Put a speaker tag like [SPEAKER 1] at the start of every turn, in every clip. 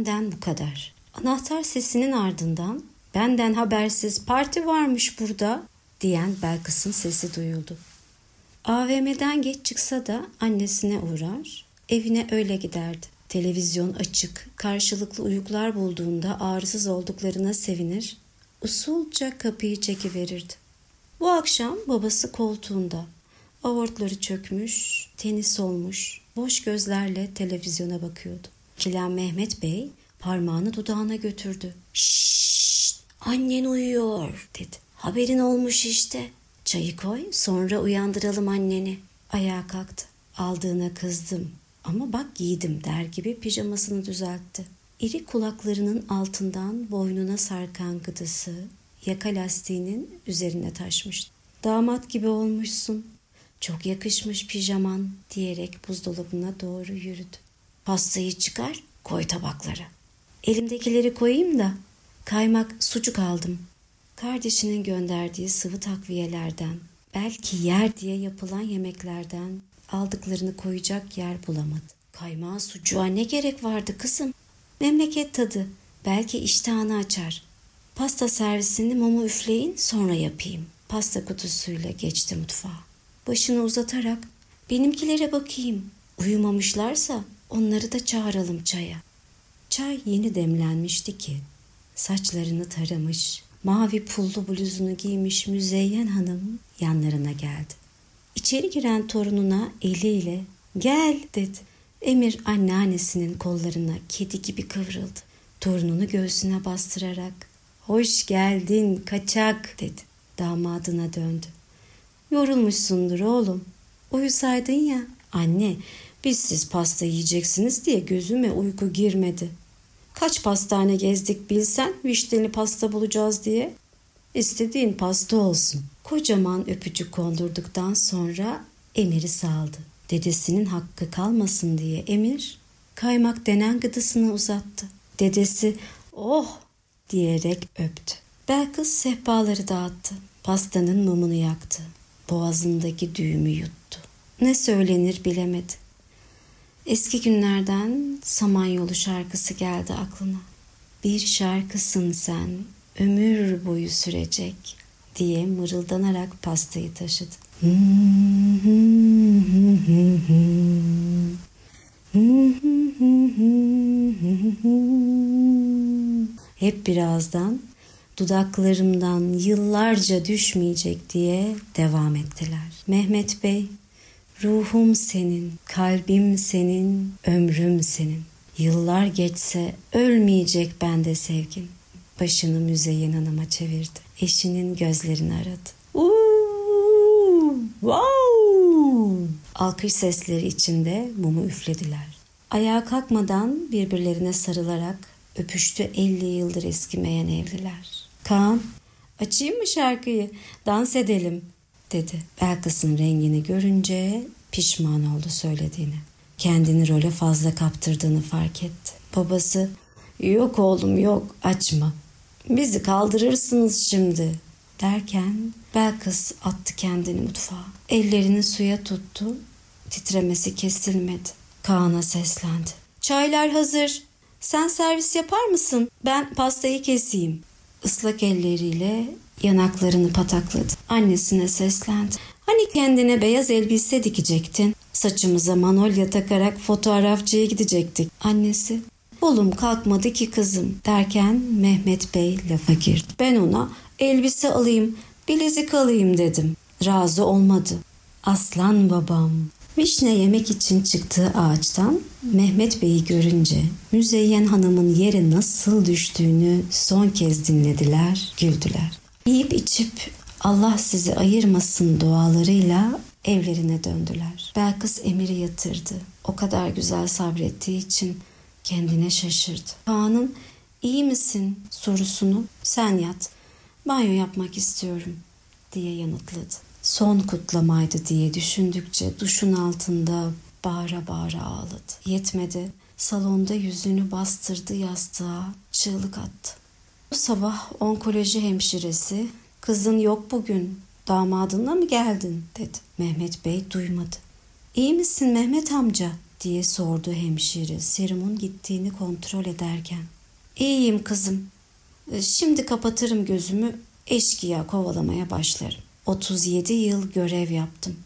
[SPEAKER 1] Benden bu kadar. Anahtar sesinin ardından benden habersiz parti varmış burada diyen Belkıs'ın sesi duyuldu. AVM'den geç çıksa da annesine uğrar, evine öyle giderdi. Televizyon açık, karşılıklı uyuklar bulduğunda ağrısız olduklarına sevinir, usulca kapıyı çekiverirdi. Bu akşam babası koltuğunda, aortları çökmüş, tenis olmuş, boş gözlerle televizyona bakıyordu. Kilen Mehmet Bey parmağını dudağına götürdü. Şşşt, annen uyuyor dedi. Haberin olmuş işte. Çayı koy sonra uyandıralım anneni. Ayağa kalktı. Aldığına kızdım ama bak giydim der gibi pijamasını düzeltti. İri kulaklarının altından boynuna sarkan gıdısı yaka lastiğinin üzerine taşmıştı. Damat gibi olmuşsun. Çok yakışmış pijaman diyerek buzdolabına doğru yürüdü. Pastayı çıkar koy tabaklara. Elimdekileri koyayım da kaymak sucuk aldım. Kardeşinin gönderdiği sıvı takviyelerden, belki yer diye yapılan yemeklerden aldıklarını koyacak yer bulamadı. Kaymağı sucuğa ne gerek vardı kızım? Memleket tadı. Belki iştahını açar. Pasta servisini mumu üfleyin sonra yapayım. Pasta kutusuyla geçti mutfağa. Başını uzatarak benimkilere bakayım. Uyumamışlarsa onları da çağıralım çaya. Çay yeni demlenmişti ki saçlarını taramış, mavi pullu bluzunu giymiş müzeyyen hanım yanlarına geldi. İçeri giren torununa eliyle gel dedi. Emir anneannesinin kollarına kedi gibi kıvrıldı. Torununu göğsüne bastırarak hoş geldin kaçak dedi. Damadına döndü. Yorulmuşsundur oğlum. Uyusaydın ya. Anne biz siz pasta yiyeceksiniz diye gözüme uyku girmedi. Kaç pastane gezdik bilsen vişneli pasta bulacağız diye. İstediğin pasta olsun. Kocaman öpücük kondurduktan sonra Emir'i saldı. Dedesinin hakkı kalmasın diye Emir kaymak denen gıdısını uzattı. Dedesi oh diyerek öptü. Belkıs sehpaları dağıttı. Pastanın mumunu yaktı. Boğazındaki düğümü yuttu. Ne söylenir bilemedi. Eski günlerden Samanyolu şarkısı geldi aklına. Bir şarkısın sen, ömür boyu sürecek diye mırıldanarak pastayı taşıdı. Hep birazdan dudaklarımdan yıllarca düşmeyecek diye devam ettiler. Mehmet Bey, ruhum senin, kalbim senin, ömrüm senin. Yıllar geçse ölmeyecek bende sevgin. Başını Müzeyyen Hanım'a çevirdi. Eşinin gözlerini aradı. Uuu, wow! Alkış sesleri içinde mumu üflediler. Ayağa kalkmadan birbirlerine sarılarak öpüştü 50 yıldır eskimeyen evliler. Kaan, açayım mı şarkıyı? Dans edelim dedi. Belkıs'ın rengini görünce pişman oldu söylediğini. Kendini role fazla kaptırdığını fark etti. Babası, yok oğlum yok açma. Bizi kaldırırsınız şimdi derken Belkıs attı kendini mutfağa. Ellerini suya tuttu. Titremesi kesilmedi. Kaan'a seslendi. Çaylar hazır. Sen servis yapar mısın? Ben pastayı keseyim. Islak elleriyle yanaklarını patakladı. Annesine seslendi. Hani kendine beyaz elbise dikecektin? Saçımıza manolya takarak fotoğrafçıya gidecektik. Annesi Oğlum kalkmadı ki kızım derken Mehmet Bey lafa girdi. Ben ona elbise alayım, bilezik alayım dedim. Razı olmadı. Aslan babam. Vişne yemek için çıktığı ağaçtan Mehmet Bey'i görünce Müzeyyen Hanım'ın yere nasıl düştüğünü son kez dinlediler, güldüler. Yiyip içip Allah sizi ayırmasın dualarıyla evlerine döndüler. Belkıs Emir'i yatırdı. O kadar güzel sabrettiği için kendine şaşırdı. Kaan'ın iyi misin sorusunu sen yat banyo yapmak istiyorum diye yanıtladı. Son kutlamaydı diye düşündükçe duşun altında bağıra bağıra ağladı. Yetmedi salonda yüzünü bastırdı yastığa çığlık attı. Bu sabah onkoloji hemşiresi kızın yok bugün damadınla mı geldin dedi. Mehmet Bey duymadı. İyi misin Mehmet amca diye sordu hemşire serumun gittiğini kontrol ederken. İyiyim kızım. E, şimdi kapatırım gözümü, eşkıya kovalamaya başlarım. 37 yıl görev yaptım.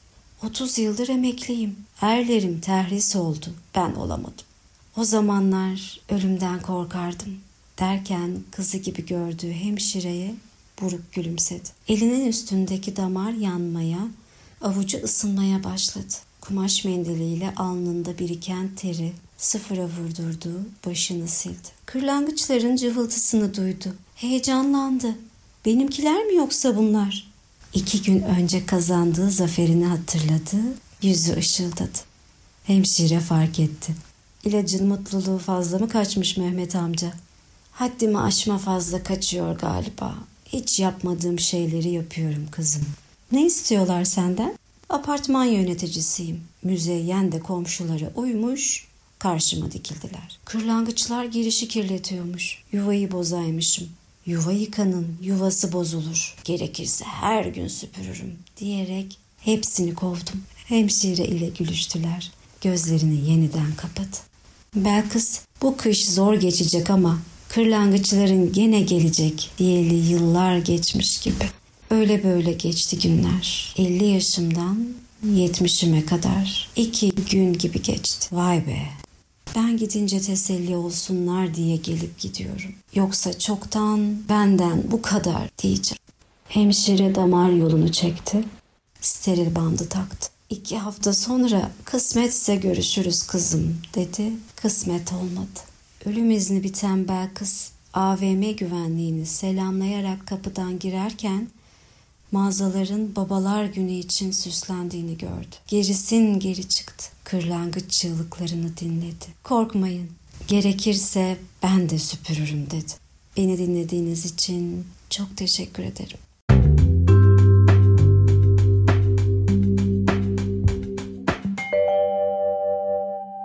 [SPEAKER 1] 30 yıldır emekliyim. Erlerim terhis oldu. Ben olamadım. O zamanlar ölümden korkardım. Derken kızı gibi gördüğü hemşireye buruk gülümsedi. Elinin üstündeki damar yanmaya, avucu ısınmaya başladı. Kumaş mendiliyle alnında biriken teri sıfıra vurdurdu, başını sildi. Kırlangıçların cıvıltısını duydu. Heyecanlandı. Benimkiler mi yoksa bunlar? İki gün önce kazandığı zaferini hatırladı, yüzü ışıldadı. Hemşire fark etti. İlacın mutluluğu fazla mı kaçmış Mehmet amca? Haddimi aşma fazla kaçıyor galiba. Hiç yapmadığım şeyleri yapıyorum kızım. Ne istiyorlar senden? Apartman yöneticisiyim. Müzeyyen de komşulara uymuş, karşıma dikildiler. Kırlangıçlar girişi kirletiyormuş. Yuvayı bozaymışım. Yuva yıkanın, yuvası bozulur. Gerekirse her gün süpürürüm diyerek hepsini kovdum. Hemşire ile gülüştüler. Gözlerini yeniden kapadı. Belkıs bu kış zor geçecek ama kırlangıçların gene gelecek diyeli yıllar geçmiş gibi. Öyle böyle geçti günler. 50 yaşımdan 70'ime kadar iki gün gibi geçti. Vay be. Ben gidince teselli olsunlar diye gelip gidiyorum. Yoksa çoktan benden bu kadar diyeceğim. Hemşire damar yolunu çekti. Steril bandı taktı. İki hafta sonra kısmetse görüşürüz kızım dedi. Kısmet olmadı. Ölüm izni biten Belkıs AVM güvenliğini selamlayarak kapıdan girerken mağazaların babalar günü için süslendiğini gördü. Gerisin geri çıktı. Kırlangıç çığlıklarını dinledi. Korkmayın. Gerekirse ben de süpürürüm dedi. Beni dinlediğiniz için çok teşekkür ederim.